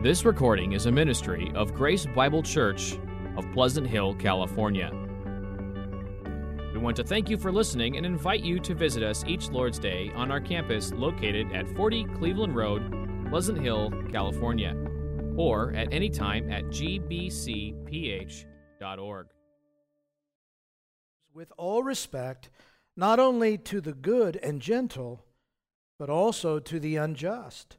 This recording is a ministry of Grace Bible Church of Pleasant Hill, California. We want to thank you for listening and invite you to visit us each Lord's Day on our campus located at 40 Cleaveland Road, Pleasant Hill, California, or at any time at gbcph.org. with all respect, not only to the good and gentle, but also to the unjust.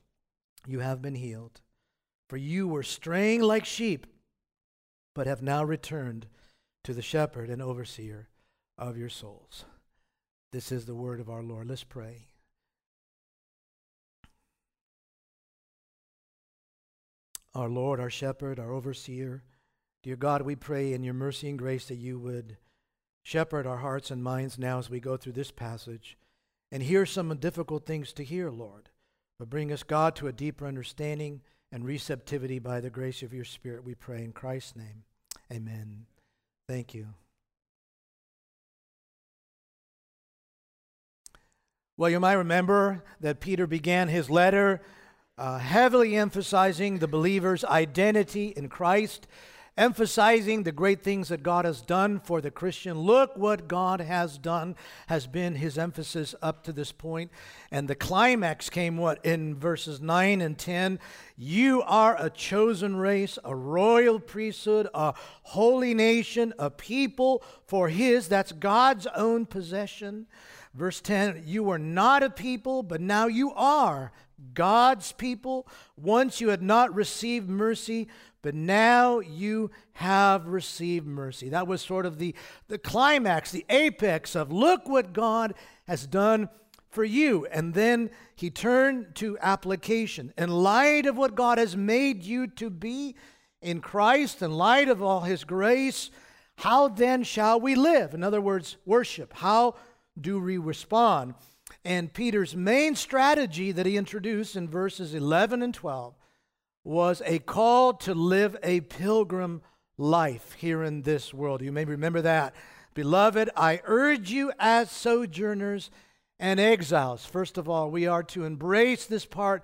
you have been healed. For you were straying like sheep, but have now returned to the shepherd and overseer of your souls. This is the word of our Lord. Let's pray. Our Lord, our shepherd, our overseer, dear God, we pray in your mercy and grace that you would shepherd our hearts and minds now as we go through this passage and hear some difficult things to hear, Lord. But bring us, God, to a deeper understanding and receptivity by the grace of your Spirit, we pray in Christ's name. Amen. Thank you. Well, you might remember that Peter began his letter uh, heavily emphasizing the believer's identity in Christ, emphasizing the great things that God has done for the Christian. Look what God has done, has been his emphasis up to this point. And the climax came what? In verses 9 and 10. You are a chosen race, a royal priesthood, a holy nation, a people for his, that's God's own possession. Verse 10 You were not a people, but now you are God's people. Once you had not received mercy, but now you have received mercy. That was sort of the, the climax, the apex of look what God has done for you. And then he turned to application. In light of what God has made you to be in Christ, in light of all his grace, how then shall we live? In other words, worship. How do we respond? And Peter's main strategy that he introduced in verses 11 and 12 was a call to live a pilgrim life here in this world. You may remember that. Beloved, I urge you as sojourners and exiles. First of all, we are to embrace this part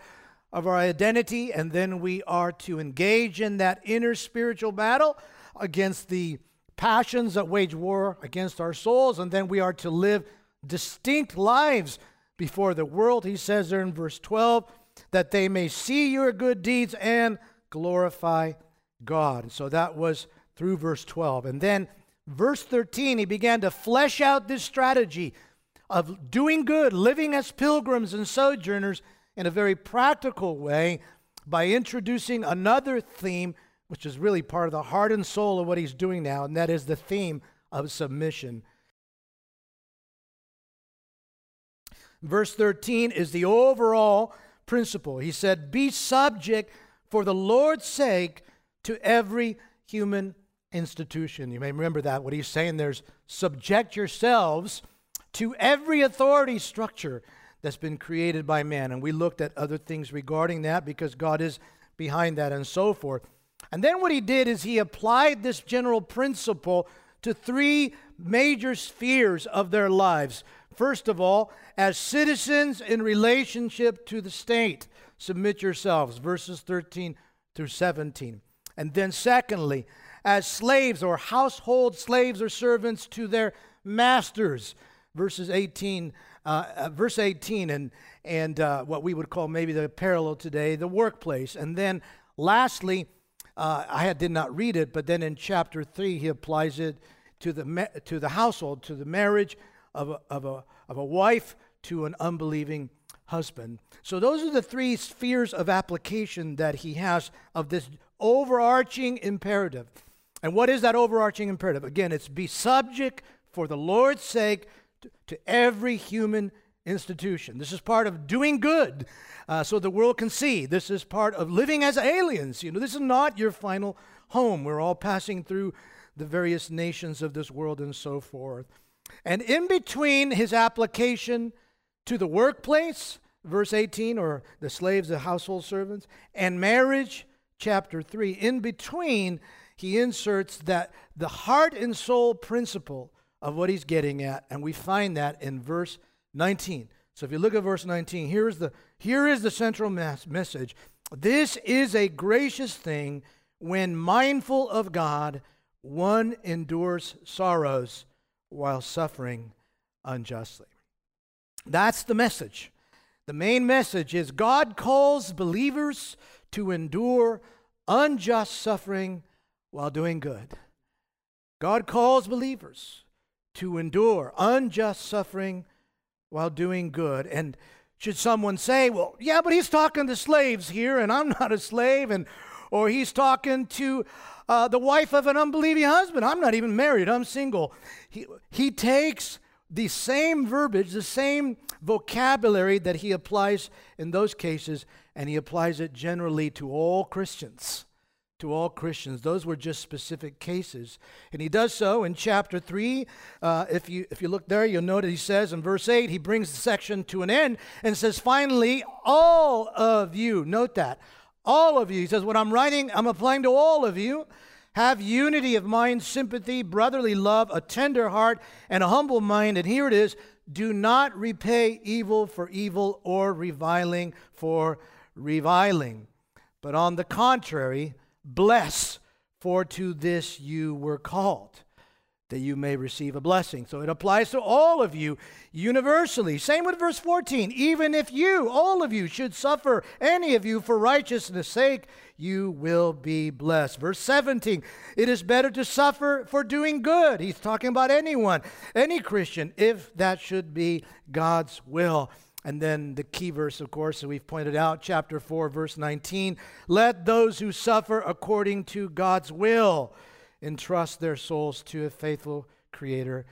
of our identity, and then we are to engage in that inner spiritual battle against the passions that wage war against our souls, and then we are to live distinct lives before the world. He says there in verse 12, that they may see your good deeds and glorify God. So that was through verse 12. And then verse 13, he began to flesh out this strategy of doing good, living as pilgrims and sojourners in a very practical way by introducing another theme, which is really part of the heart and soul of what he's doing now, and that is the theme of submission. Verse 13 is the overall principle. He said, Be subject for the Lord's sake to every human institution. You may remember that. What he's saying there's subject yourselves to every authority structure that's been created by man. And we looked at other things regarding that because God is behind that and so forth. And then what he did is he applied this general principle to three major spheres of their lives First of all, as citizens in relationship to the state, submit yourselves, verses 13 through 17. And then, secondly, as slaves or household slaves or servants to their masters, verses 18, uh, uh, verse 18, and, and uh, what we would call maybe the parallel today, the workplace. And then, lastly, uh, I had, did not read it, but then in chapter 3, he applies it to the, to the household, to the marriage of a, of, a, of a wife to an unbelieving husband. So, those are the three spheres of application that he has of this overarching imperative. And what is that overarching imperative? Again, it's be subject for the Lord's sake to, to every human institution. This is part of doing good uh, so the world can see. This is part of living as aliens. You know, this is not your final home. We're all passing through the various nations of this world and so forth. And in between his application to the workplace, verse 18, or the slaves, the household servants, and marriage, chapter 3, in between, he inserts that the heart and soul principle of what he's getting at, and we find that in verse 19. So if you look at verse 19, here is the, here is the central message. This is a gracious thing when mindful of God, one endures sorrows while suffering unjustly. That's the message. The main message is God calls believers to endure unjust suffering while doing good. God calls believers to endure unjust suffering while doing good. And should someone say, well, yeah, but he's talking to slaves here, and I'm not a slave, and or he's talking to uh, the wife of an unbelieving husband. I'm not even married, I'm single. He, he takes the same verbiage, the same vocabulary that he applies in those cases, and he applies it generally to all Christians. To all Christians. Those were just specific cases. And he does so in chapter 3. Uh, if, you, if you look there, you'll notice he says in verse 8, he brings the section to an end and says, Finally, all of you, note that, all of you. He says, What I'm writing, I'm applying to all of you. Have unity of mind, sympathy, brotherly love, a tender heart, and a humble mind. And here it is do not repay evil for evil or reviling for reviling. But on the contrary, bless, for to this you were called that you may receive a blessing. So it applies to all of you universally. Same with verse 14. Even if you, all of you, should suffer, any of you, for righteousness' sake, you will be blessed. Verse 17. It is better to suffer for doing good. He's talking about anyone, any Christian, if that should be God's will. And then the key verse, of course, that we've pointed out, chapter 4, verse 19. Let those who suffer according to God's will entrust their souls to a faithful Creator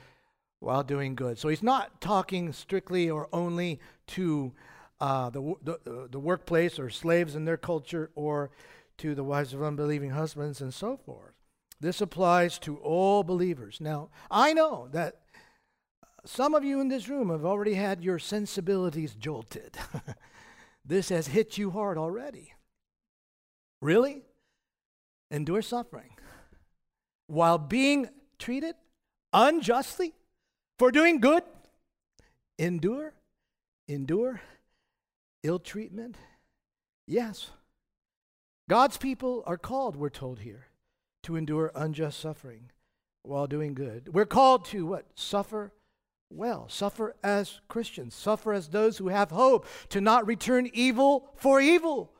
while doing good. So he's not talking strictly or only to uh, the, the, the workplace or slaves in their culture or to the wives of unbelieving husbands and so forth. This applies to all believers. Now, I know that some of you in this room have already had your sensibilities jolted. this has hit you hard already. Really? Endure suffering while being treated unjustly for doing good, endure, endure ill treatment? Yes. God's people are called, we're told here, to endure unjust suffering while doing good. We're called to what? Suffer well. Suffer as Christians. Suffer as those who have hope, to not return evil for evil.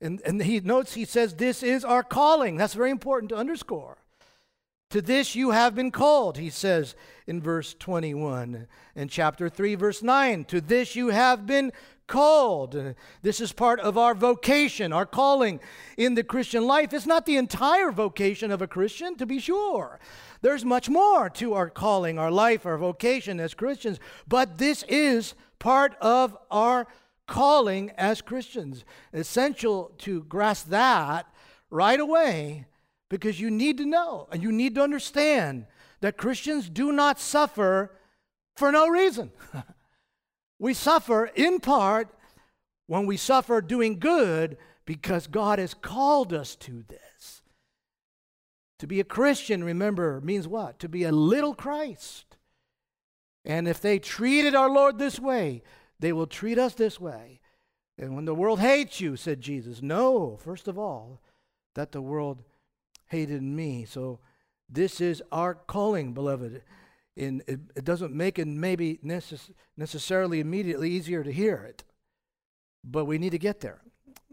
And, and he notes, he says, this is our calling. That's very important to underscore. To this you have been called, he says in verse 21. In chapter 3, verse 9, to this you have been called. This is part of our vocation, our calling in the Christian life. It's not the entire vocation of a Christian, to be sure. There's much more to our calling, our life, our vocation as Christians, but this is part of our calling as Christians. Essential to grasp that right away because you need to know and you need to understand that Christians do not suffer for no reason. we suffer in part when we suffer doing good because God has called us to this. To be a Christian, remember, means what? To be a little Christ. And if they treated our Lord this way, they will treat us this way. And when the world hates you, said Jesus, know, first of all, that the world hated me. So this is our calling, beloved. And it, it doesn't make it maybe necess- necessarily immediately easier to hear it, but we need to get there.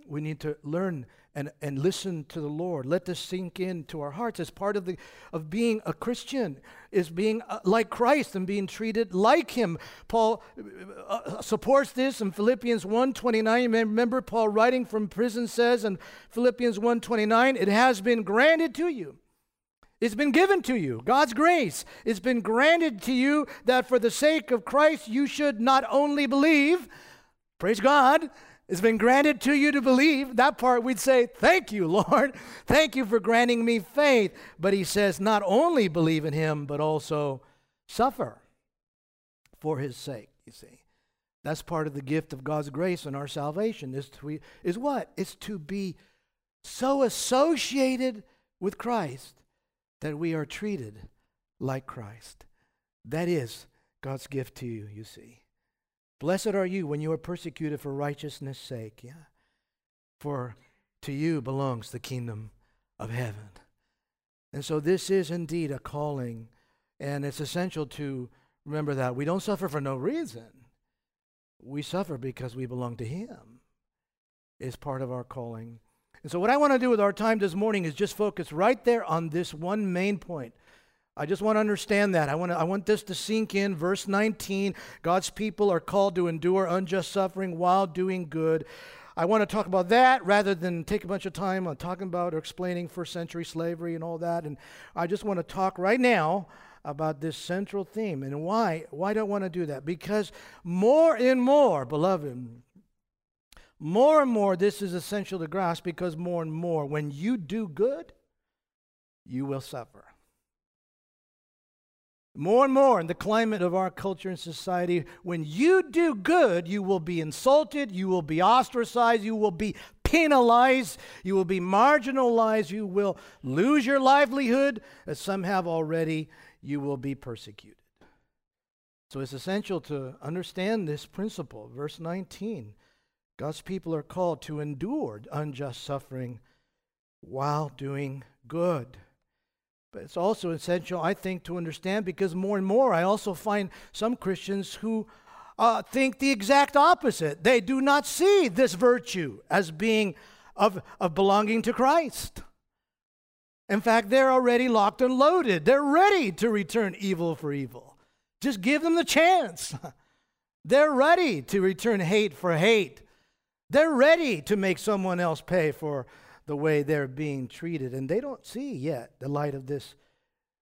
we need to learn and, and listen to the Lord. Let this sink into our hearts as part of the of being a Christian is being uh, like Christ and being treated like him. Paul uh, uh supports this in Philippians 1:29. Remember Paul writing from prison says in Philippians 1:29, it has been granted to you. It's been given to you. God's grace. It's been granted to you that for the sake of Christ you should not only believe, praise God, it's been granted to you to believe. That part we'd say, Thank you, Lord. Thank you for granting me faith. But he says, Not only believe in him, but also suffer for his sake, you see. That's part of the gift of God's grace and our salvation is, to, is what? It's to be so associated with Christ that we are treated like Christ. That is God's gift to you, you see. Blessed are you when you are persecuted for righteousness' sake. Yeah. For to you belongs the kingdom of heaven. And so this is indeed a calling, and it's essential to remember that. We don't suffer for no reason. We suffer because we belong to Him. It's part of our calling. And so, what I want to do with our time this morning is just focus right there on this one main point I just want to understand that. I want, to, I want this to sink in. Verse 19 God's people are called to endure unjust suffering while doing good. I want to talk about that rather than take a bunch of time on talking about or explaining first century slavery and all that. And I just want to talk right now about this central theme. And why? Why do I want to do that? Because more and more, beloved, more and more this is essential to grasp because more and more, when you do good, you will suffer. More and more in the climate of our culture and society, when you do good, you will be insulted, you will be ostracized, you will be penalized, you will be marginalized, you will lose your livelihood, as some have already, you will be persecuted. So it's essential to understand this principle. Verse 19 God's people are called to endure unjust suffering while doing good. But it's also essential, I think, to understand because more and more I also find some Christians who uh, think the exact opposite. They do not see this virtue as being of, of belonging to Christ. In fact, they're already locked and loaded. They're ready to return evil for evil. Just give them the chance. They're ready to return hate for hate. They're ready to make someone else pay for the way they're being treated. And they don't see yet the light of this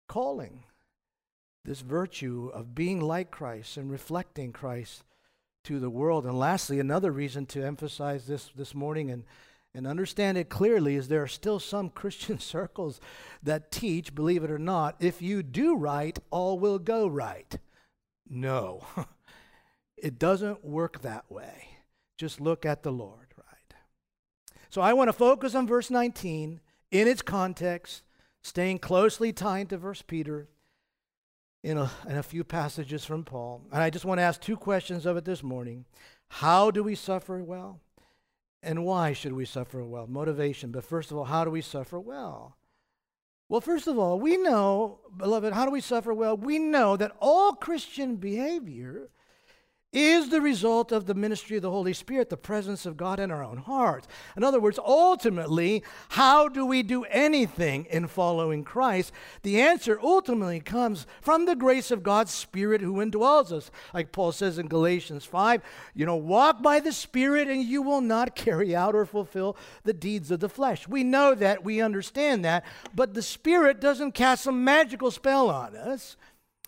calling, this virtue of being like Christ and reflecting Christ to the world. And lastly, another reason to emphasize this this morning and, and understand it clearly is there are still some Christian circles that teach, believe it or not, if you do right, all will go right. No, it doesn't work that way. Just look at the Lord. So I want to focus on verse 19 in its context, staying closely tied to First Peter in a, in a few passages from Paul. And I just want to ask two questions of it this morning. How do we suffer well? And why should we suffer well? Motivation. But first of all, how do we suffer well? Well, first of all, we know, beloved, how do we suffer well? We know that all Christian behavior is the result of the ministry of the Holy Spirit, the presence of God in our own hearts. In other words, ultimately, how do we do anything in following Christ? The answer ultimately comes from the grace of God's Spirit who indwells us. Like Paul says in Galatians 5, you know, walk by the Spirit and you will not carry out or fulfill the deeds of the flesh. We know that, we understand that, but the Spirit doesn't cast some magical spell on us.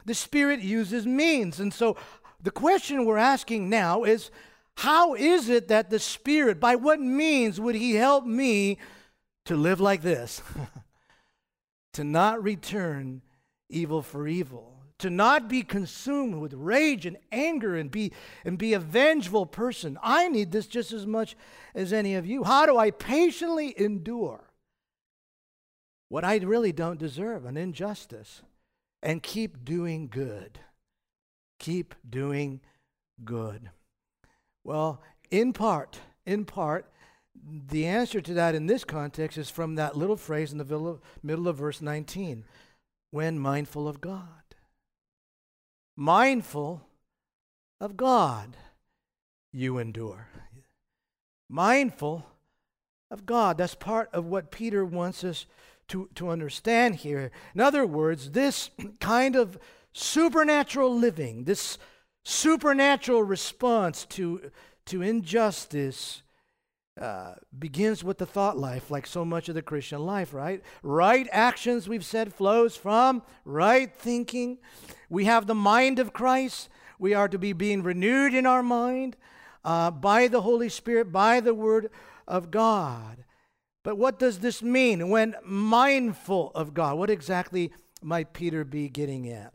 The Spirit uses means. And so, the question we're asking now is how is it that the Spirit, by what means would He help me to live like this? to not return evil for evil, to not be consumed with rage and anger and be, and be a vengeful person. I need this just as much as any of you. How do I patiently endure what I really don't deserve, an injustice, and keep doing good? Keep doing good? Well, in part, in part, the answer to that in this context is from that little phrase in the middle of verse 19 when mindful of God. Mindful of God, you endure. Mindful of God. That's part of what Peter wants us to, to understand here. In other words, this kind of supernatural living, this supernatural response to, to injustice, uh, begins with the thought life, like so much of the Christian life, right? Right actions, we've said, flows from right thinking. We have the mind of Christ. We are to be being renewed in our mind uh, by the Holy Spirit, by the Word of God. But what does this mean when mindful of God? What exactly might Peter be getting at?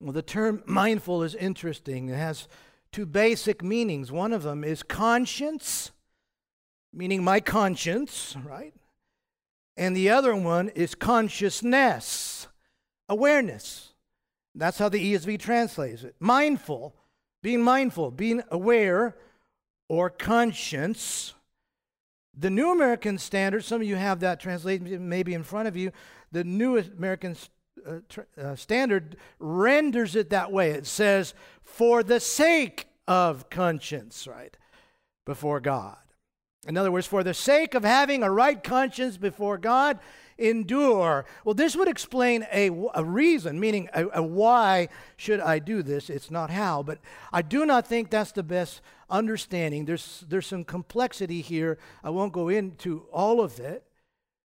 Well, the term mindful is interesting. It has two basic meanings. One of them is conscience, meaning my conscience, right? And the other one is consciousness, awareness. That's how the ESV translates it. Mindful, being mindful, being aware or conscience. The New American Standard, some of you have that translation maybe in front of you. The New American uh, tr- uh, Standard renders it that way. It says, for the sake of conscience, right, before God. In other words, for the sake of having a right conscience before God, endure. Well, this would explain a, a reason, meaning a, a why should I do this. It's not how, but I do not think that's the best understanding. There's, there's some complexity here. I won't go into all of it,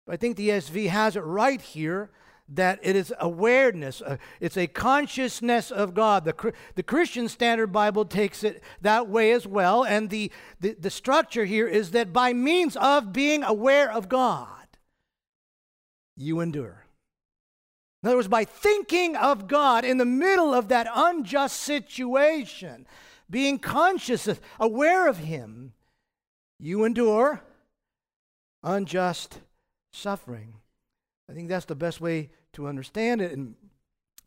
but I think the ESV has it right here that it is awareness, uh, it's a consciousness of God. The, the Christian Standard Bible takes it that way as well. And the, the, the structure here is that by means of being aware of God, you endure. In other words, by thinking of God in the middle of that unjust situation, being conscious, of, aware of Him, you endure unjust suffering. I think that's the best way to understand it. And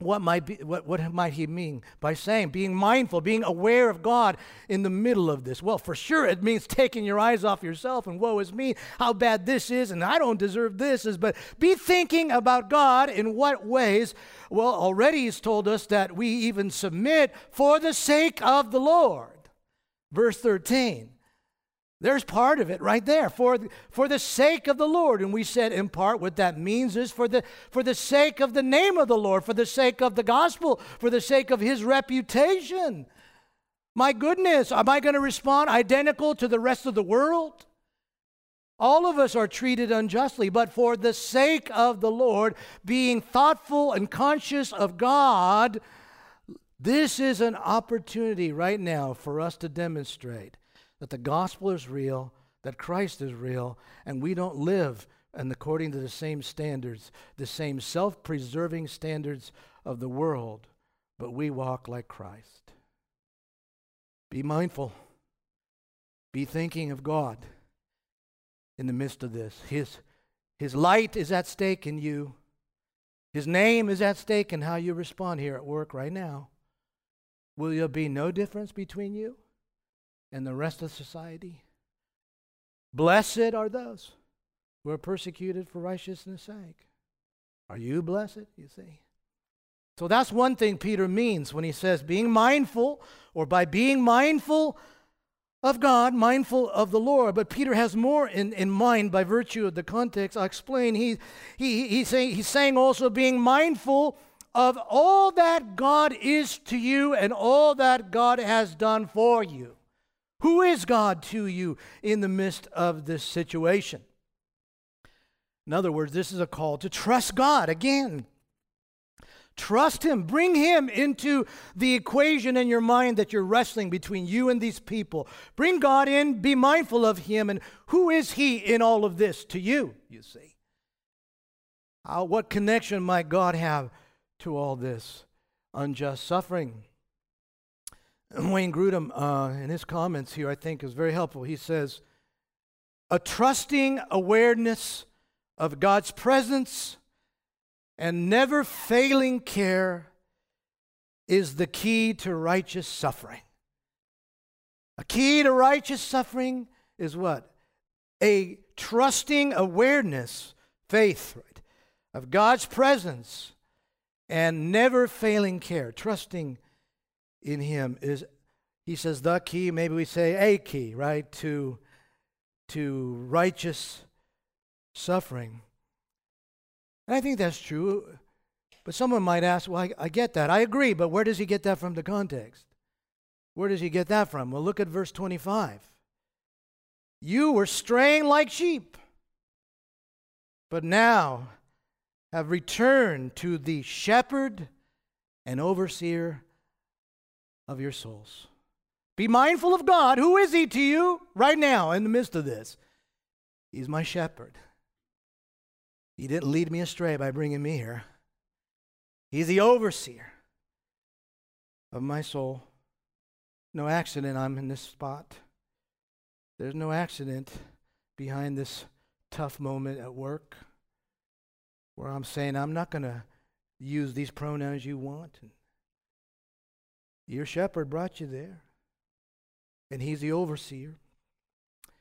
what might be what, what might he mean by saying being mindful, being aware of God in the middle of this? Well, for sure it means taking your eyes off yourself and woe is me, how bad this is, and I don't deserve this is, but be thinking about God in what ways. Well, already he's told us that we even submit for the sake of the Lord. Verse 13. There's part of it right there for, for the sake of the Lord. And we said in part what that means is for the, for the sake of the name of the Lord, for the sake of the gospel, for the sake of his reputation. My goodness, am I going to respond identical to the rest of the world? All of us are treated unjustly, but for the sake of the Lord, being thoughtful and conscious of God, this is an opportunity right now for us to demonstrate that the gospel is real, that Christ is real, and we don't live and according to the same standards, the same self preserving standards of the world, but we walk like Christ. Be mindful. Be thinking of God in the midst of this. His, his light is at stake in you, His name is at stake in how you respond here at work right now. Will there be no difference between you? And the rest of society. Blessed are those who are persecuted for righteousness' sake. Are you blessed, you see? So that's one thing Peter means when he says being mindful, or by being mindful of God, mindful of the Lord. But Peter has more in, in mind by virtue of the context. I'll explain. He, he, he's, saying, he's saying also being mindful of all that God is to you and all that God has done for you. Who is God to you in the midst of this situation? In other words, this is a call to trust God again. Trust Him. Bring Him into the equation in your mind that you're wrestling between you and these people. Bring God in, be mindful of Him, and who is He in all of this to you, you see? What connection might God have to all this unjust suffering? Wayne Grudem, uh, in his comments here, I think is very helpful. He says, A trusting awareness of God's presence and never failing care is the key to righteous suffering. A key to righteous suffering is what? A trusting awareness, faith, right, of God's presence and never failing care, trusting in him is, he says, the key, maybe we say a key, right, to to righteous suffering. And I think that's true. But someone might ask, well, I, I, get that. I agree, but where does he get that from the context? Where does he get that from? Well, look at verse 25. You were straying like sheep, but now have returned to the shepherd and overseer of your souls. Be mindful of God. Who is he to you right now in the midst of this? He's my shepherd. He didn't lead me astray by bringing me here. He's the overseer of my soul. No accident I'm in this spot. There's no accident behind this tough moment at work where I'm saying, I'm not going to use these pronouns you want. Your shepherd brought you there, and he's the overseer.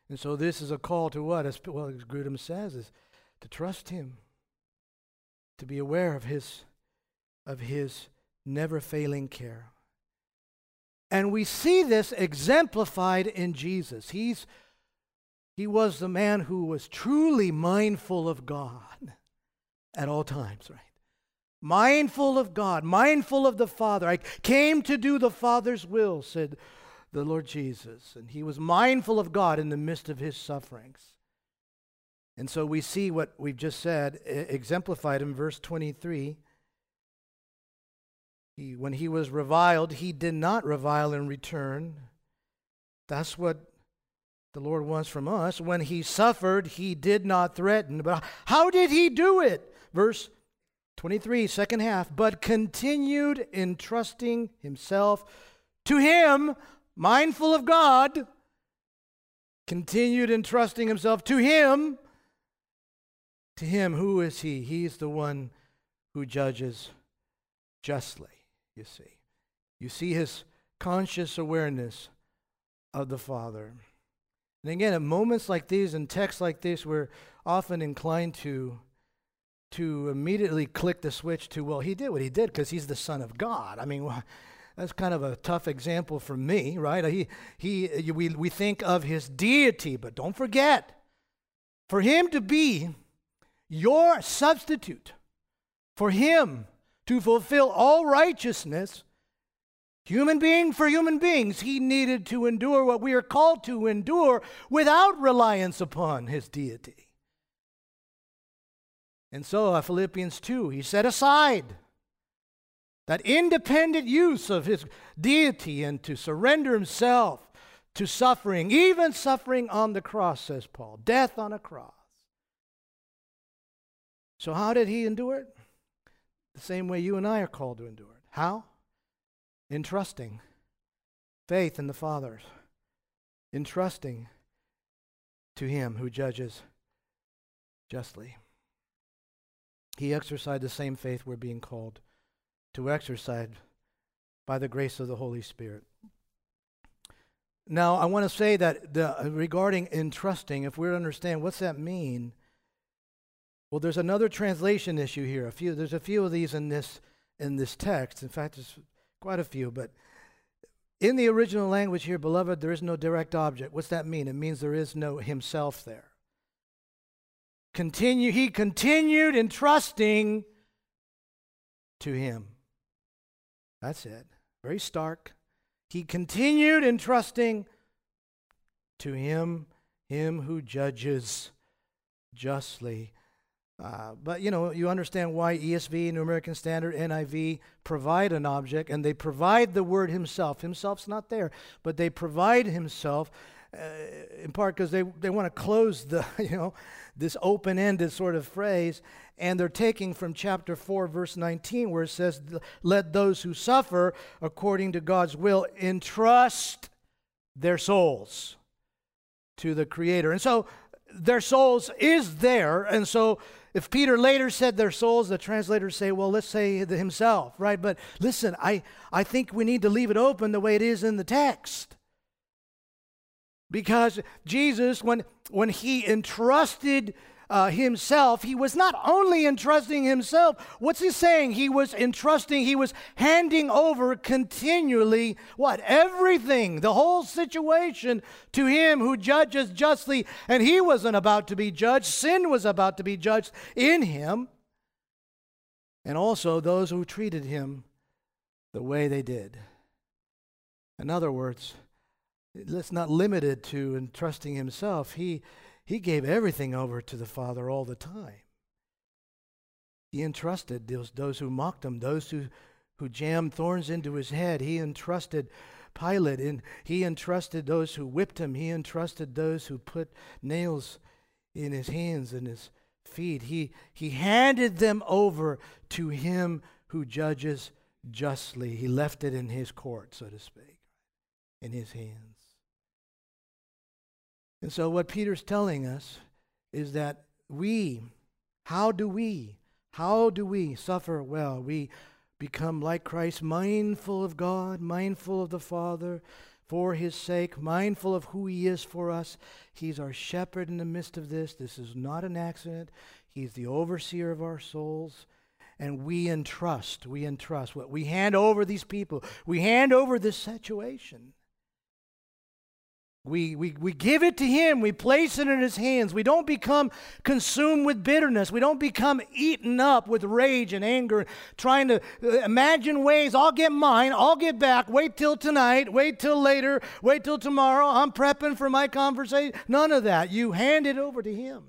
And so this is a call to what? As well as Grudem says, is to trust him, to be aware of his of his never failing care. And we see this exemplified in Jesus. He's, he was the man who was truly mindful of God at all times, right? Mindful of God, mindful of the Father. I came to do the Father's will, said the Lord Jesus. And he was mindful of God in the midst of his sufferings. And so we see what we've just said exemplified in verse 23 he, when he was reviled, he did not revile in return. That's what the Lord wants from us. When he suffered, he did not threaten. But how did he do it? Verse 23, second half. But continued entrusting himself to him, mindful of God, continued entrusting himself to him. To him, who is he? He's the one who judges justly you see. You see his conscious awareness of the Father. And again, at moments like these and texts like this, we're often inclined to, to immediately click the switch to, well, he did what he did because he's the Son of God. I mean, that's kind of a tough example for me, right? He, he, we, we think of his deity, but don't forget, for him to be your substitute, for him to fulfill all righteousness, human being for human beings, he needed to endure what we are called to endure without reliance upon his deity. And so, uh, Philippians 2, he set aside that independent use of his deity and to surrender himself to suffering, even suffering on the cross, says Paul, death on a cross. So, how did he endure it? the same way you and I are called to endure it. How? In trusting faith in the Father, in trusting to Him who judges justly. He exercised the same faith we're being called to exercise by the grace of the Holy Spirit. Now, I want to say that the, regarding entrusting, if we're to understand what's that mean, well, there's another translation issue here. A few, there's a few of these in this in this text. In fact, there's quite a few. But in the original language here, beloved, there is no direct object. What's that mean? It means there is no himself there. Continue. He continued entrusting to him. That's it. Very stark. He continued entrusting to him, him who judges justly. Uh, but you know, you understand why ESV, New American Standard, NIV provide an object, and they provide the word himself. Himself's not there, but they provide himself uh, in part because they, they want to close the, you know, this open-ended sort of phrase, and they're taking from chapter 4, verse 19, where it says, Let those who suffer according to God's will entrust their souls to the Creator. And so their souls is there, and so if Peter later said their souls, the translators say, well, let's say himself, right? But listen, I, I think we need to leave it open the way it is in the text. Because Jesus, when, when he entrusted uh, himself, he was not only entrusting himself, what's he saying? He was entrusting, he was handing over continually what? Everything, the whole situation to him who judges justly. And he wasn't about to be judged, sin was about to be judged in him. And also those who treated him the way they did. In other words, it's not limited to entrusting himself. He he gave everything over to the Father all the time. He entrusted those, those who mocked him, those who, who jammed thorns into his head. He entrusted Pilate, and he entrusted those who whipped him. He entrusted those who put nails in his hands and his feet. He, he handed them over to him who judges justly. He left it in his court, so to speak, in his hands. And so, what Peter's telling us is that we, how do we, how do we suffer well? We become like Christ, mindful of God, mindful of the Father for his sake, mindful of who he is for us. He's our shepherd in the midst of this. This is not an accident. He's the overseer of our souls. And we entrust, we entrust what we hand over these people. We hand over this situation. We, we, we give it to Him. We place it in His hands. We don't become consumed with bitterness. We don't become eaten up with rage and anger, trying to uh, imagine ways I'll get mine, I'll get back, wait till tonight, wait till later, wait till tomorrow, I'm prepping for my conversation. None of that. You hand it over to Him.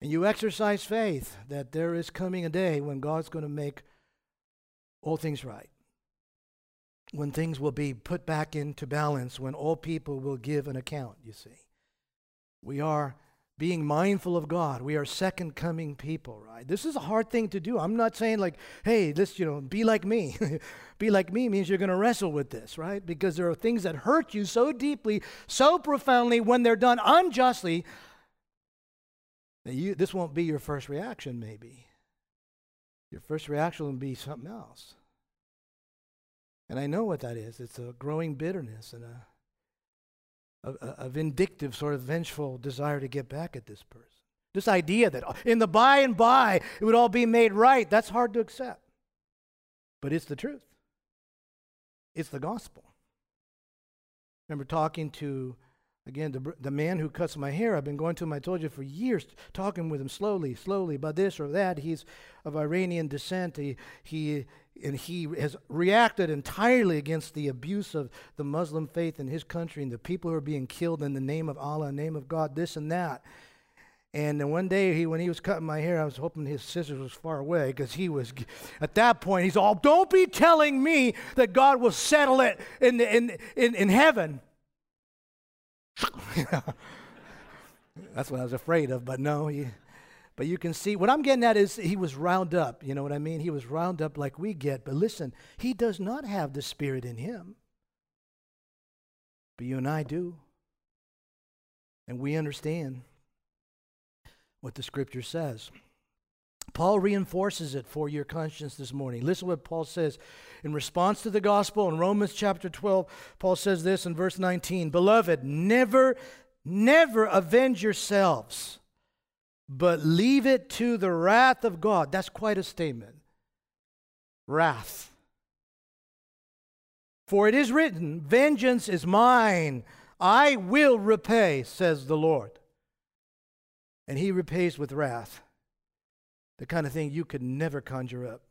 And you exercise faith that there is coming a day when God's going to make all things right when things will be put back into balance, when all people will give an account, you see. We are being mindful of God. We are second coming people, right? This is a hard thing to do. I'm not saying like, hey, this, you know, be like me. be like me means you're going to wrestle with this, right? Because there are things that hurt you so deeply, so profoundly when they're done unjustly that you this won't be your first reaction maybe. Your first reaction will be something else. And I know what that is. It's a growing bitterness and a, a, a, vindictive, sort of vengeful desire to get back at this person. This idea that oh, in the by and by it would all be made right, that's hard to accept. But it's the truth, it's the gospel. Remember talking to Again, the, the man who cuts my hair, I've been going to him, I told you, for years, talking with him slowly, slowly about this or that. He's of Iranian descent. He, he, and he has reacted entirely against the abuse of the Muslim faith in his country and the people who are being killed in the name of Allah, name of God, this and that. And then one day, he, when he was cutting my hair, I was hoping his scissors was far away because he was, at that point, he's all, don't be telling me that God will settle it in, in, in, in heaven. That's what I was afraid of, but no, he, but you can see what I'm getting at is he was round up. You know what I mean? He was round up like we get. But listen, he does not have the Spirit in him. But you and I do. And we understand what the scripture says. Paul reinforces it for your conscience this morning. Listen what Paul says in response to the gospel in Romans chapter 12. Paul says this in verse 19 Beloved, never, never avenge yourselves, but leave it to the wrath of God. That's quite a statement. Wrath. For it is written, Vengeance is mine, I will repay, says the Lord. And he repays with wrath the kind of thing you could never conjure up.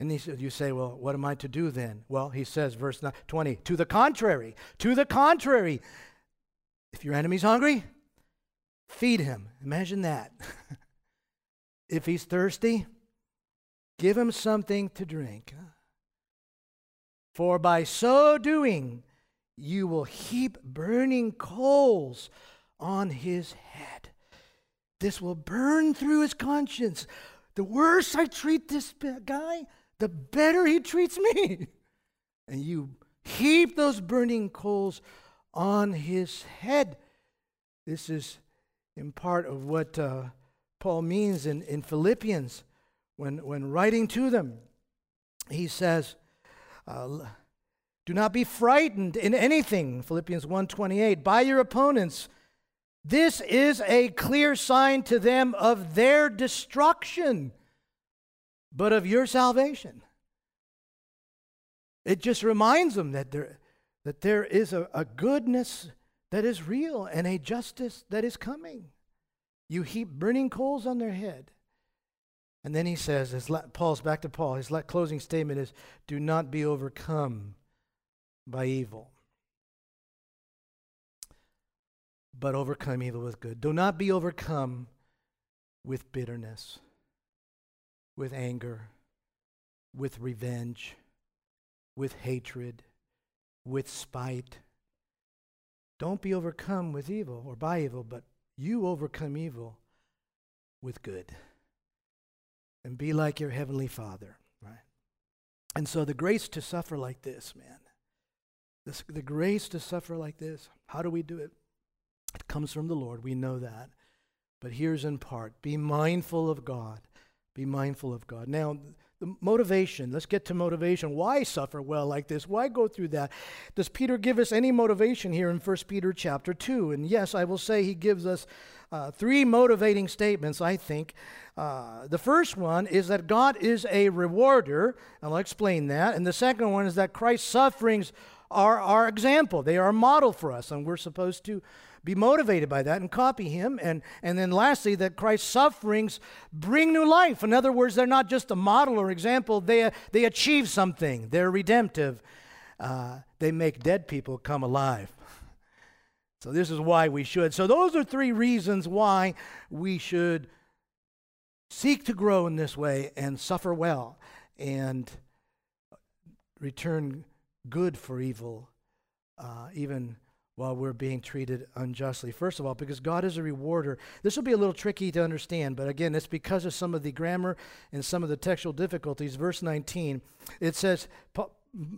And you say, well, what am I to do then? Well, he says, verse 20, to the contrary, to the contrary. If your enemy's hungry, feed him. Imagine that. if he's thirsty, give him something to drink. For by so doing, you will heap burning coals on his head. This will burn through his conscience. The worse I treat this guy, the better he treats me. And you heap those burning coals on his head. This is in part of what uh, Paul means in, in Philippians when, when writing to them. He says, uh, do not be frightened in anything, Philippians 1.28, by your opponents This is a clear sign to them of their destruction, but of your salvation. It just reminds them that there, that there is a, a goodness that is real and a justice that is coming. You heap burning coals on their head. And then he says, as Paul's back to Paul, his closing statement is, Do not be overcome by evil, but overcome evil with good. Do not be overcome with bitterness, with anger, with revenge, with hatred, with spite. Don't be overcome with evil or by evil, but you overcome evil with good. And be like your heavenly Father, right? And so the grace to suffer like this, man. This, the grace to suffer like this, how do we do it? It comes from the Lord. We know that. But here's in part be mindful of God. Be mindful of God. Now, the motivation, let's get to motivation. Why suffer well like this? Why go through that? Does Peter give us any motivation here in 1 Peter chapter 2? And yes, I will say he gives us uh, three motivating statements, I think. Uh, the first one is that God is a rewarder, and I'll explain that. And the second one is that Christ's sufferings are our example, they are a model for us, and we're supposed to be motivated by that and copy him. And, and then lastly, that Christ's sufferings bring new life. In other words, they're not just a model or example, they, they achieve something, they're redemptive. Uh, they make dead people come alive. So, this is why we should. So, those are three reasons why we should seek to grow in this way and suffer well and return good for evil, uh, even while we're being treated unjustly. First of all, because God is a rewarder. This will be a little tricky to understand, but again, it's because of some of the grammar and some of the textual difficulties. Verse 19, it says,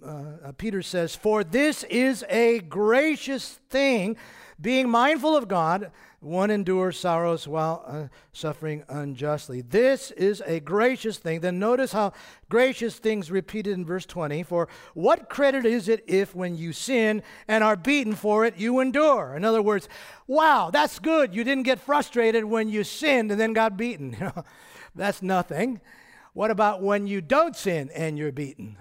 uh, uh, Peter says, For this is a gracious thing, being mindful of God one endures sorrows while uh, suffering unjustly. This is a gracious thing. Then notice how gracious things repeated in verse 20. For what credit is it if when you sin and are beaten for it, you endure? In other words, wow, that's good. You didn't get frustrated when you sinned and then got beaten. that's nothing. What about when you don't sin and you're beaten?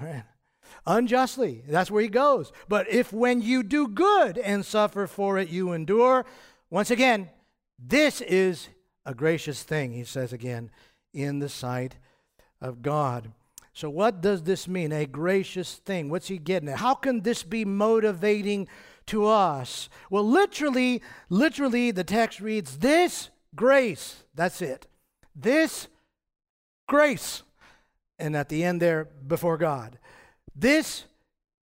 Unjustly. That's where he goes. But if when you do good and suffer for it, you endure, once again, this is a gracious thing, he says again, in the sight of God. So, what does this mean? A gracious thing. What's he getting at? How can this be motivating to us? Well, literally, literally, the text reads, This grace. That's it. This grace. And at the end there, before God. This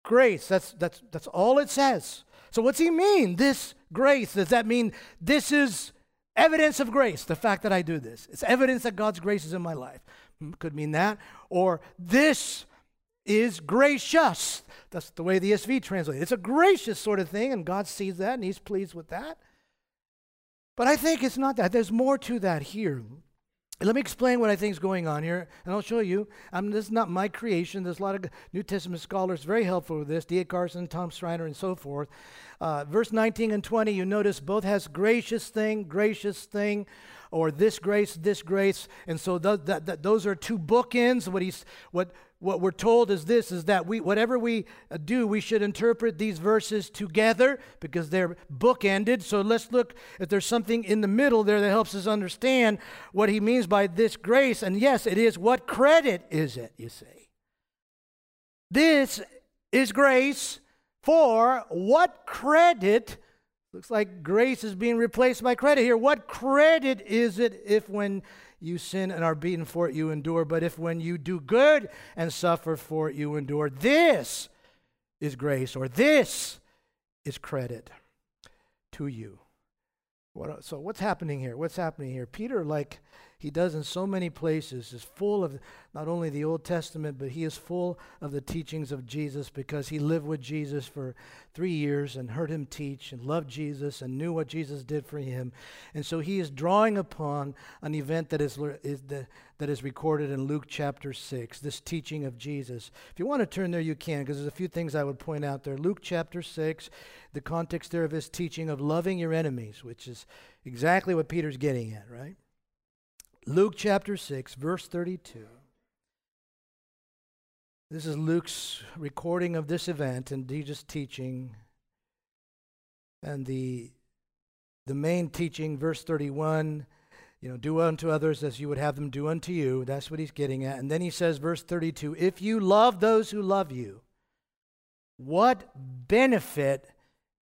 grace. That's, that's, that's all it says. So, what's he mean? This grace. Does that mean this is evidence of grace, the fact that I do this? It's evidence that God's grace is in my life. Hmm, could mean that. Or this is gracious. That's the way the ESV translates. It's a gracious sort of thing, and God sees that and He's pleased with that. But I think it's not that. There's more to that here. Let me explain what I think is going on here, and I'll show you. Um, this is not my creation. There's a lot of New Testament scholars very helpful with this, D.A. Carson, Tom Schreiner, and so forth. Uh, verse 19 and 20, you notice both has gracious thing, gracious thing, or this grace, this grace. And so th- that, that, those are two bookends. What, he's, what what we're told is this is that we whatever we uh, do we should interpret these verses together because they're bookended. So let's look if there's something in the middle there that helps us understand what he means by this grace. And yes it is what credit is it you see? This is grace for what credit looks like grace is being replaced by credit here. What credit is it if when you sin and are beaten for it, you endure. But if when you do good and suffer for it, you endure, this is grace or this is credit to you. What, so what's happening here? What's happening here? Peter, like, he does in so many places is full of not only the Old Testament, but he is full of the teachings of Jesus because he lived with Jesus for three years and heard him teach and loved Jesus and knew what Jesus did for him. And so he is drawing upon an event that is, is the, that is recorded in Luke chapter 6, this teaching of Jesus. If you want to turn there, you can, because there's a few things I would point out there. Luke chapter 6, the context there of his teaching of loving your enemies, which is exactly what Peter's getting at, right? Luke chapter 6, verse 32. This is Luke's recording of this event and Jesus' teaching. And the, the main teaching, verse 31, you know, do unto others as you would have them do unto you. That's what he's getting at. And then he says, verse 32, if you love those who love you, what benefit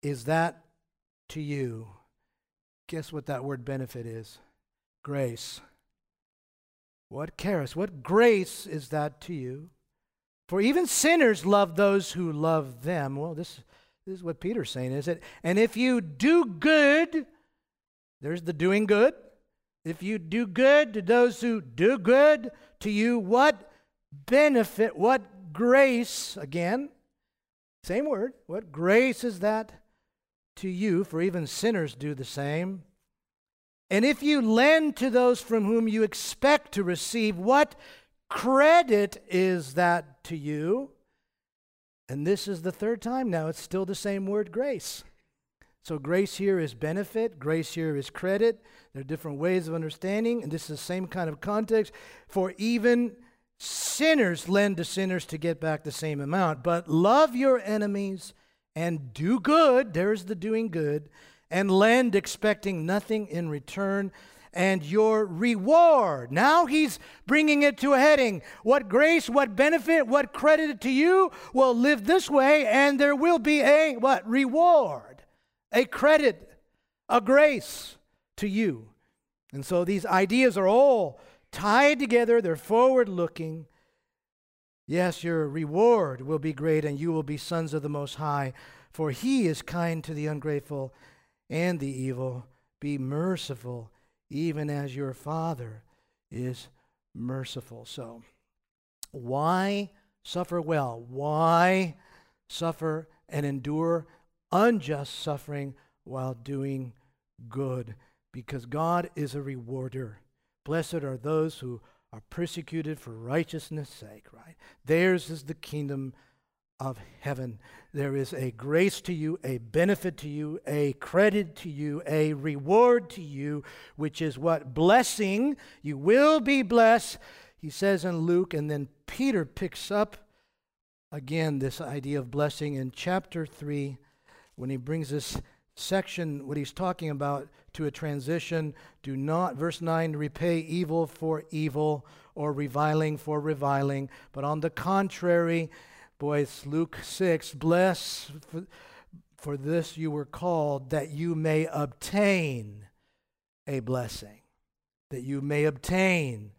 is that to you? Guess what that word benefit is? Grace. What charis? what grace is that to you? For even sinners love those who love them. Well, this, this is what Peter's saying, is it? And if you do good, there's the doing good. If you do good to those who do good to you, what benefit, what grace, again, same word, what grace is that to you? For even sinners do the same. And if you lend to those from whom you expect to receive, what credit is that to you? And this is the third time now, it's still the same word, grace. So, grace here is benefit, grace here is credit. There are different ways of understanding, and this is the same kind of context. For even sinners lend to sinners to get back the same amount. But love your enemies and do good, there's the doing good, and lend expecting nothing in return. And your reward. Now he's bringing it to a heading. What grace, what benefit, what credit to you will live this way, and there will be a what? Reward, a credit, a grace to you. And so these ideas are all tied together, they're forward looking. Yes, your reward will be great, and you will be sons of the Most High, for he is kind to the ungrateful and the evil. Be merciful, even as your Father is merciful. So, why suffer well? Why suffer and endure unjust suffering while doing good? Because God is a rewarder. Blessed are those who are persecuted for righteousness' sake, right? Theirs is the kingdom of heaven. There is a grace to you, a benefit to you, a credit to you, a reward to you, which is what? Blessing. You will be blessed, he says in Luke. And then Peter picks up again this idea of blessing in chapter 3 when he brings this section, what he's talking about, to a transition. Do not, verse 9, repay evil for evil or reviling for reviling, but on the contrary, Boys, Luke 6, bless for, for this you were called, that you may obtain a blessing, that you may obtain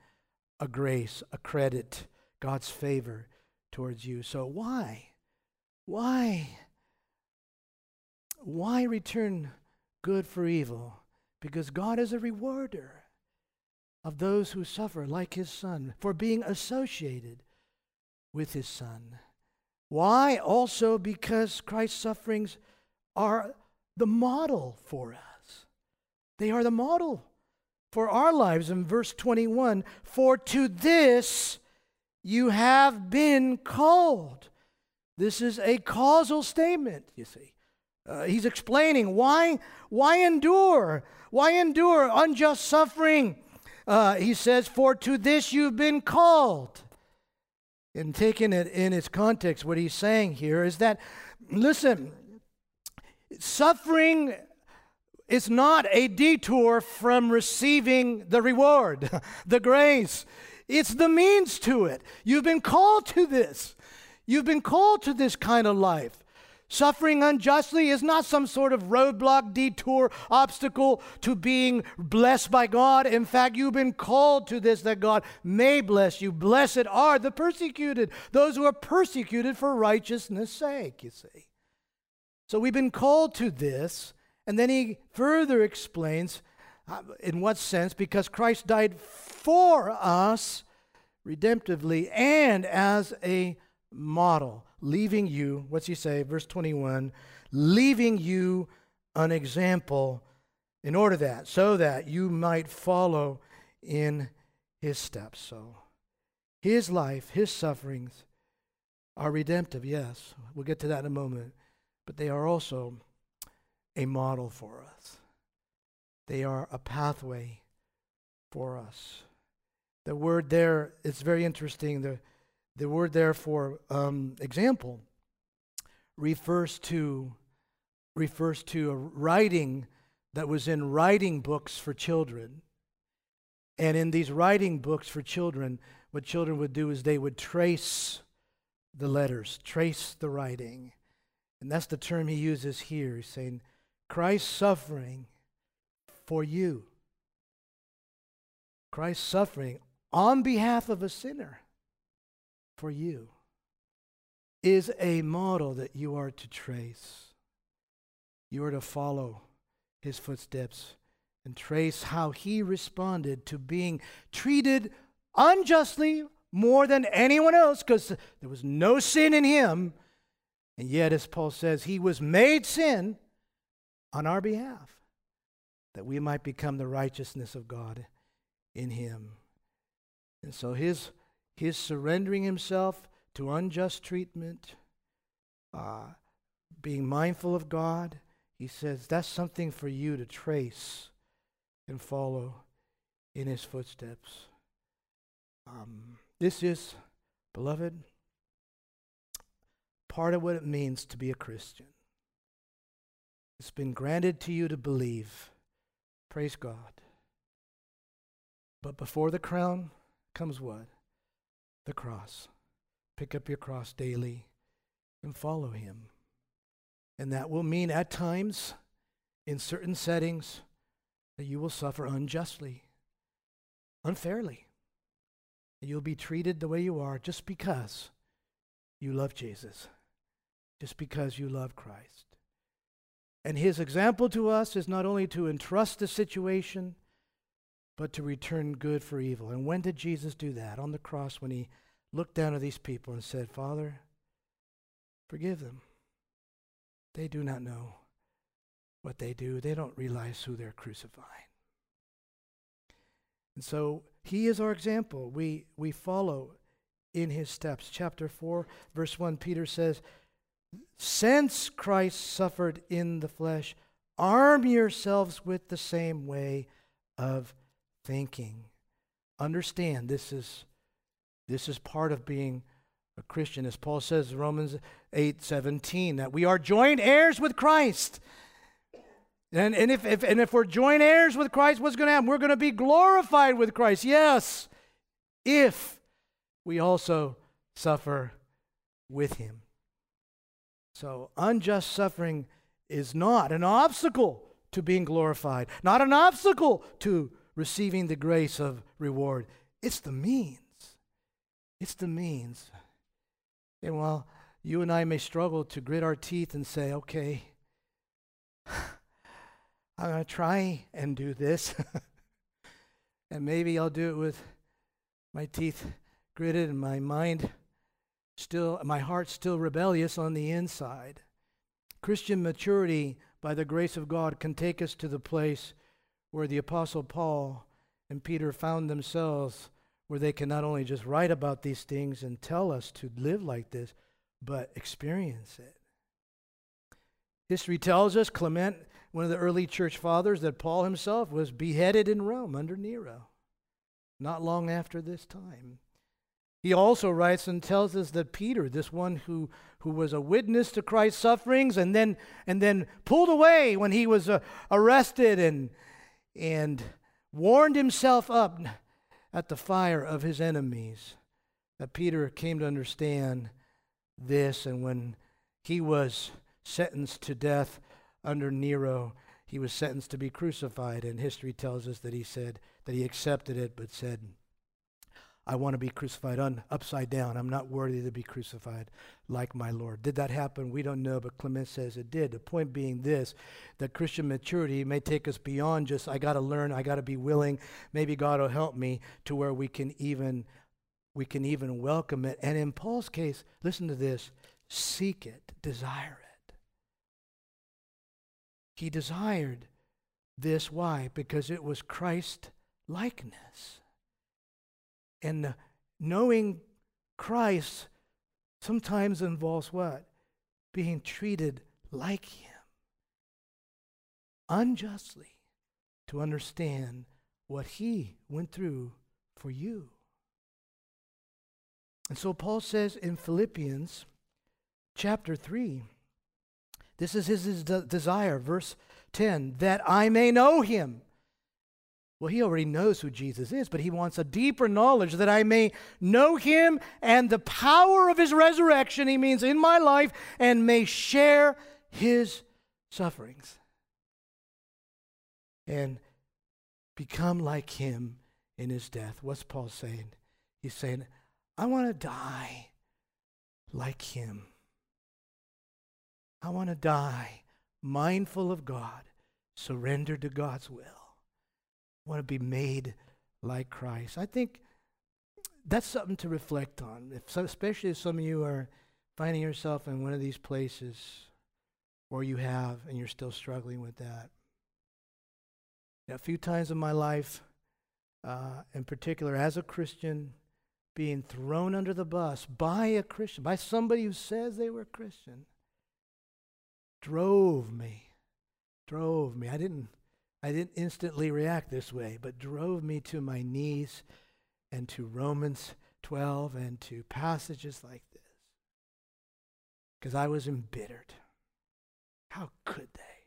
a grace, a credit, God's favor towards you. So why? Why? Why return good for evil? Because God is a rewarder of those who suffer like his son for being associated with his son. Why? Also because Christ's sufferings are the model for us. They are the model for our lives. In verse 21, for to this you have been called. This is a causal statement, you see. Uh, he's explaining why, why endure? Why endure unjust suffering? Uh, he says, For to this you've been called and taking it in its context, what he's saying here is that, listen, suffering is not a detour from receiving the reward, the grace. It's the means to it. You've been called to this. You've been called to this kind of life. Suffering unjustly is not some sort of roadblock, detour, obstacle to being blessed by God. In fact, you've been called to this that God may bless you. Blessed are the persecuted, those who are persecuted for righteousness' sake, you see. So we've been called to this. And then he further explains Uh, in what sense? Because Christ died for us redemptively and as a model, leaving you, what's he say? Verse 21 leaving you an example in order that, so that you might follow in his steps. So, his life, his sufferings are redemptive, yes. We'll get to that in a moment. But they are also a model for us, they are a pathway for us. The word there, it's very interesting. The, the word there for um, example refers to refers to a writing that was in writing books for children. And in these writing books for children, what children would do is they would trace the letters, trace the writing. And that's the term he uses here. He's saying, Christ's suffering for you. Christ's suffering on behalf of a sinner for you is a model that you are to trace. You are to follow his footsteps and trace how he responded to being treated unjustly more than anyone else because there was no sin in him. And yet, as Paul says, he was made sin on our behalf that we might become the righteousness of God in him. And so his, his surrendering himself to unjust treatment, uh, being mindful of God, he says that's something for you to trace and follow in his footsteps. Um, this is, beloved, part of what it means to be a Christian. It's been granted to you to believe. Praise God. But before the crown comes what? The cross. Pick up your cross daily and follow him. And that will mean at times, in certain settings, that you will suffer unjustly, unfairly. You'll be treated the way you are just because you love Jesus, just because you love Christ. And his example to us is not only to entrust the situation, but to return good for evil. And when did Jesus do that? On the cross, when he looked down at these people and said, Father, forgive them. They do not know what they do, they don't realize who they're crucifying. And so he is our example. We, we follow in his steps. Chapter 4, verse 1, Peter says, Since Christ suffered in the flesh, arm yourselves with the same way of thinking. Understand this is this is part of being a Christian, as Paul says in Romans 8 17, that we are joint heirs with Christ. And, and, if, if, and if we're joint heirs with Christ, what's going to happen? We're going to be glorified with Christ. Yes, if we also suffer with him. So, unjust suffering is not an obstacle to being glorified, not an obstacle to receiving the grace of reward. It's the means. It's the means. And while you and I may struggle to grit our teeth and say, okay, I'm going to try and do this. and maybe I'll do it with my teeth gritted and my mind still, my heart still rebellious on the inside. Christian maturity, by the grace of God, can take us to the place where the Apostle Paul and Peter found themselves where they can not only just write about these things and tell us to live like this, but experience it. History tells us Clement, one of the early church fathers, that Paul himself was beheaded in Rome under Nero, not long after this time. He also writes and tells us that Peter, this one who, who was a witness to Christ's sufferings and then, and then pulled away when he was uh, arrested and, and warmed himself up at the fire of his enemies. That Peter came to understand this, and when he was sentenced to death under Nero, he was sentenced to be crucified. And history tells us that he said that he accepted it, but said, I want to be crucified upside down. I'm not worthy to be crucified like my Lord. Did that happen? We don't know, but Clement says it did. The point being this that Christian maturity may take us beyond just, I got to learn, I got to be willing. Maybe God will help me to where we can even. We can even welcome it. And in Paul's case, listen to this seek it, desire it. He desired this. Why? Because it was Christ likeness. And knowing Christ sometimes involves what? Being treated like Him unjustly to understand what He went through for you. And so Paul says in Philippians chapter 3, this is his, desire, verse 10, that I may know him well, he already knows who Jesus is, but he wants a deeper knowledge that I may know him and the power of his resurrection, he means in my life, and may share his sufferings and become like him in his death. What's Paul saying? He's saying, I want to die like him. I want to die mindful of God, surrendered to God's will want to be made like Christ. I think that's something to reflect on, if so, especially if some of you are finding yourself in one of these places, or you have, and you're still struggling with that. a few times in my life, uh, in particular as a Christian, being thrown under the bus by a Christian, by somebody who says they were Christian, drove me, drove me. I didn't I didn't instantly react this way, but drove me to my knees and to Romans 12 and to passages like this. Because I was embittered. How could they?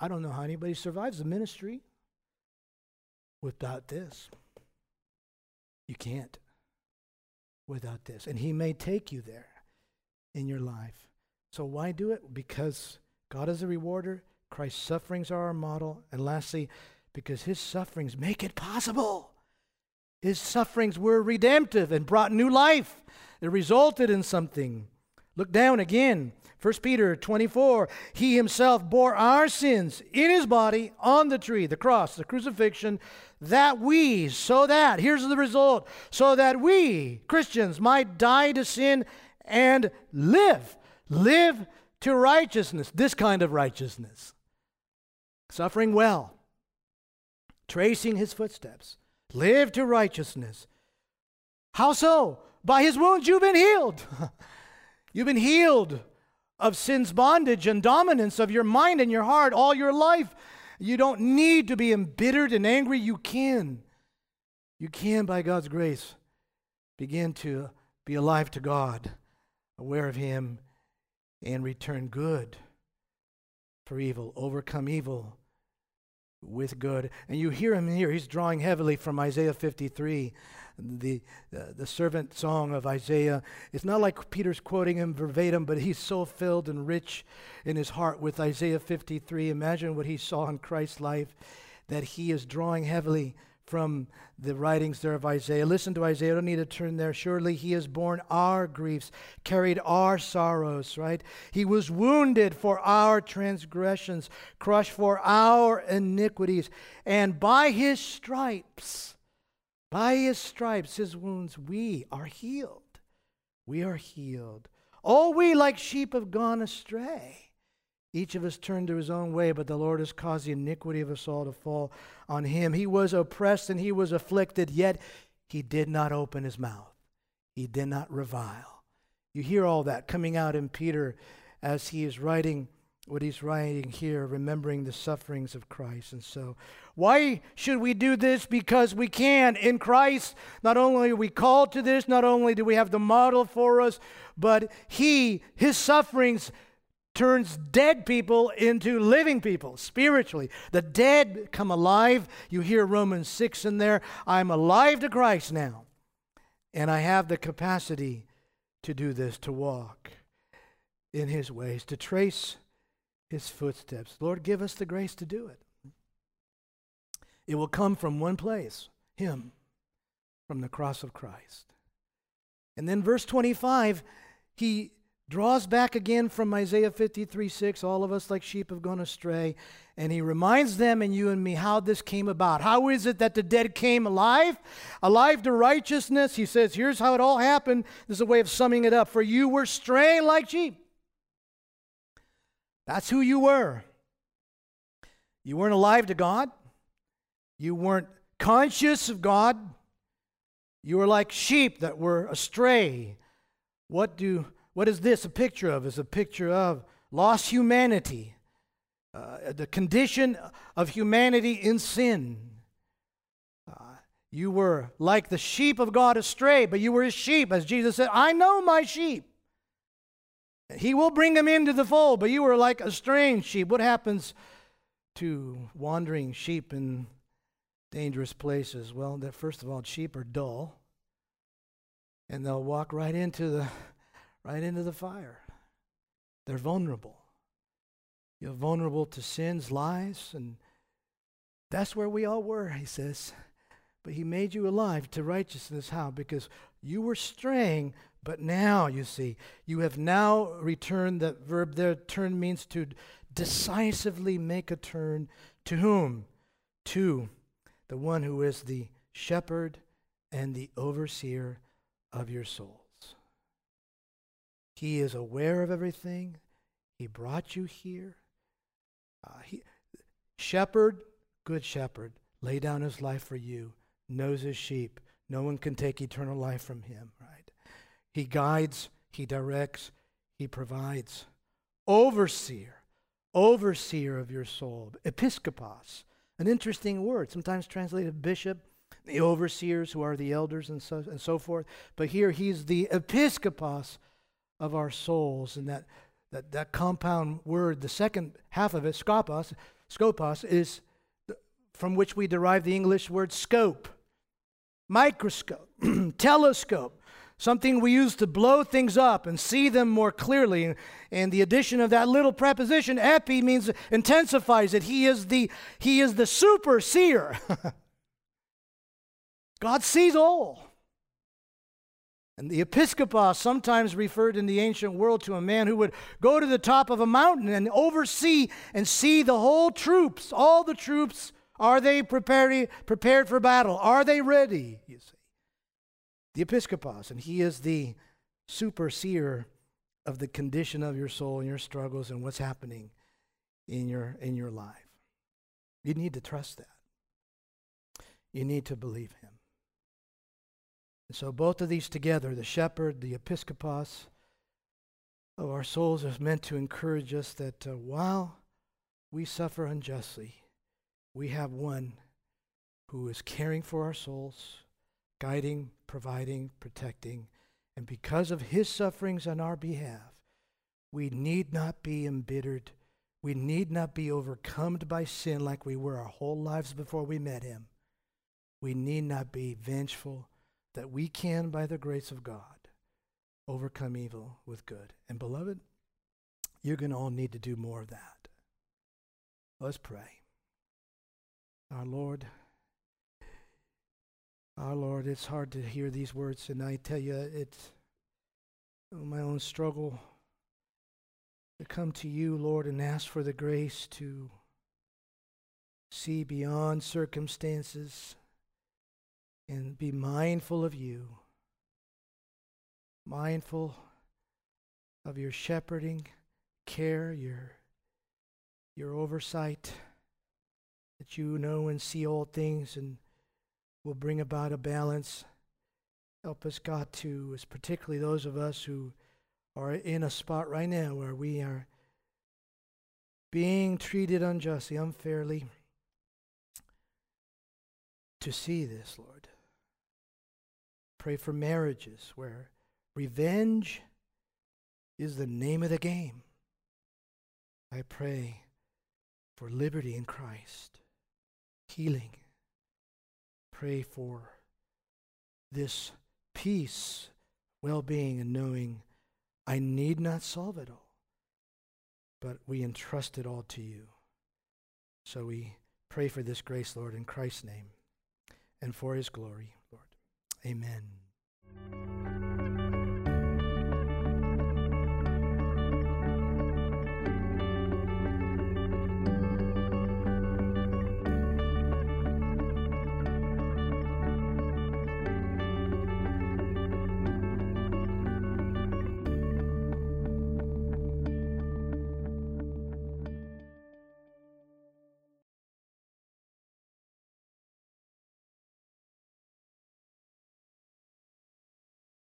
I don't know how anybody survives the ministry without this. You can't without this. And He may take you there in your life. So why do it? Because God is a rewarder Christ's sufferings are our model. And lastly, because his sufferings make it possible. His sufferings were redemptive and brought new life. It resulted in something. Look down again. 1 Peter 24. He himself bore our sins in his body on the tree, the cross, the crucifixion, that we, so that, here's the result, so that we, Christians, might die to sin and live. Live to righteousness, this kind of righteousness suffering well, tracing his footsteps, live to righteousness. How so? By his wounds you've been healed. you've been healed of sin's bondage and dominance of your mind and your heart all your life. You don't need to be embittered and angry. You can. You can, by God's grace, begin to be alive to God, aware of Him, and return good for evil, overcome evil with good. And you hear him here. He's drawing heavily from Isaiah 53, the, uh, the servant song of Isaiah. It's not like Peter's quoting him verbatim, but he's so filled and rich in his heart with Isaiah 53. Imagine what he saw in Christ's life, that he is drawing heavily from the writings there of Isaiah. Listen to Isaiah. I don't need to turn there. Surely he has borne our griefs, carried our sorrows, right? He was wounded for our transgressions, crushed for our iniquities. And by his stripes, by his stripes, his wounds, we are healed. We are healed. All we like sheep have gone astray. Each of us turned to his own way, but the Lord has caused the iniquity of us all to fall on him. He was oppressed and he was afflicted, yet he did not open his mouth. He did not revile. You hear all that coming out in Peter as he is writing what he's writing here, remembering the sufferings of Christ. And so, why should we do this? Because we can. In Christ, not only are we called to this, not only do we have the model for us, but he, his sufferings, turns dead people into living people spiritually. The dead come alive. You hear Romans 6 in there. I'm alive to Christ now. And I have the capacity to do this, to walk in his ways, to trace his footsteps. Lord, give us the grace to do it. It will come from one place, him. from the cross of Christ. And then verse 25, he draws back again from Isaiah 53 6, all of us like sheep have gone astray, and he reminds them and you and me how this came about. How is it that the dead came alive? Alive to righteousness. He says, here's how it all happened. This is a way of summing it up. For you were straying like sheep. That's who you were. You weren't alive to God. You weren't conscious of God. You were like sheep that were astray. What do what is this a picture of? Is a picture of lost humanity, uh, the condition of humanity in sin. Uh, you were like the sheep of God astray, but you were his sheep, as Jesus said, I know my sheep. He will bring them into the fold, but you were like a strange sheep. What happens to wandering sheep in dangerous places? Well, that first of all, sheep are dull, and they'll walk right into the right into the fire. They're vulnerable. You're vulnerable to sins, lies, and that's where we all were, he says. But he made you alive to righteousness. How? Because you were straying, but now, you see, you have now returned. That verb there, turn means to decisively make a turn. To whom? To the one who is the shepherd and the overseer of your soul. He is aware of everything. He brought you here. Uh, he, shepherd, good shepherd, lay down his life for you, knows his sheep. No one can take eternal life from him, right? He guides, he directs, he provides. Overseer, overseer of your soul. Episkopos, an interesting word, sometimes translated bishop, the overseers who are the elders and so, and so forth. But here he's the episkopos of our souls. And that, that, that compound word, the second half of it, skopos, skopos, is from which we derive the English word scope, microscope, telescope, something we use to blow things up and see them more clearly. And the addition of that little preposition, epi, means intensifies it. He is the, he is the super seer. God sees all. And the episkopos sometimes referred in the ancient world to a man who would go to the top of a mountain and oversee and see the whole troops, all the troops. Are they prepared, prepared for battle? Are they ready? You see. The episkopos, and he is the superseer of the condition of your soul and your struggles and what's happening in your, in your life. You need to trust that. You need to believe him. And so, both of these together, the shepherd, the episkopos of our souls, is meant to encourage us that uh, while we suffer unjustly, we have one who is caring for our souls, guiding, providing, protecting. And because of his sufferings on our behalf, we need not be embittered. We need not be overcome by sin like we were our whole lives before we met him. We need not be vengeful that we can, by the grace of God, overcome evil with good. And beloved, you're going to all need to do more of that. Let's pray. Our Lord, our Lord, it's hard to hear these words, and I tell you, it's my own struggle to come to you, Lord, and ask for the grace to see beyond circumstances and be mindful of you, mindful of your shepherding care, your, your oversight, that you know and see all things and will bring about a balance. Help us, God, to, particularly those of us who are in a spot right now where we are being treated unjustly, unfairly, to see this, Lord. Pray for marriages where revenge is the name of the game. I pray for liberty in Christ, healing. Pray for this peace, well being, and knowing I need not solve it all, but we entrust it all to you. So we pray for this grace, Lord, in Christ's name and for his glory. Amen.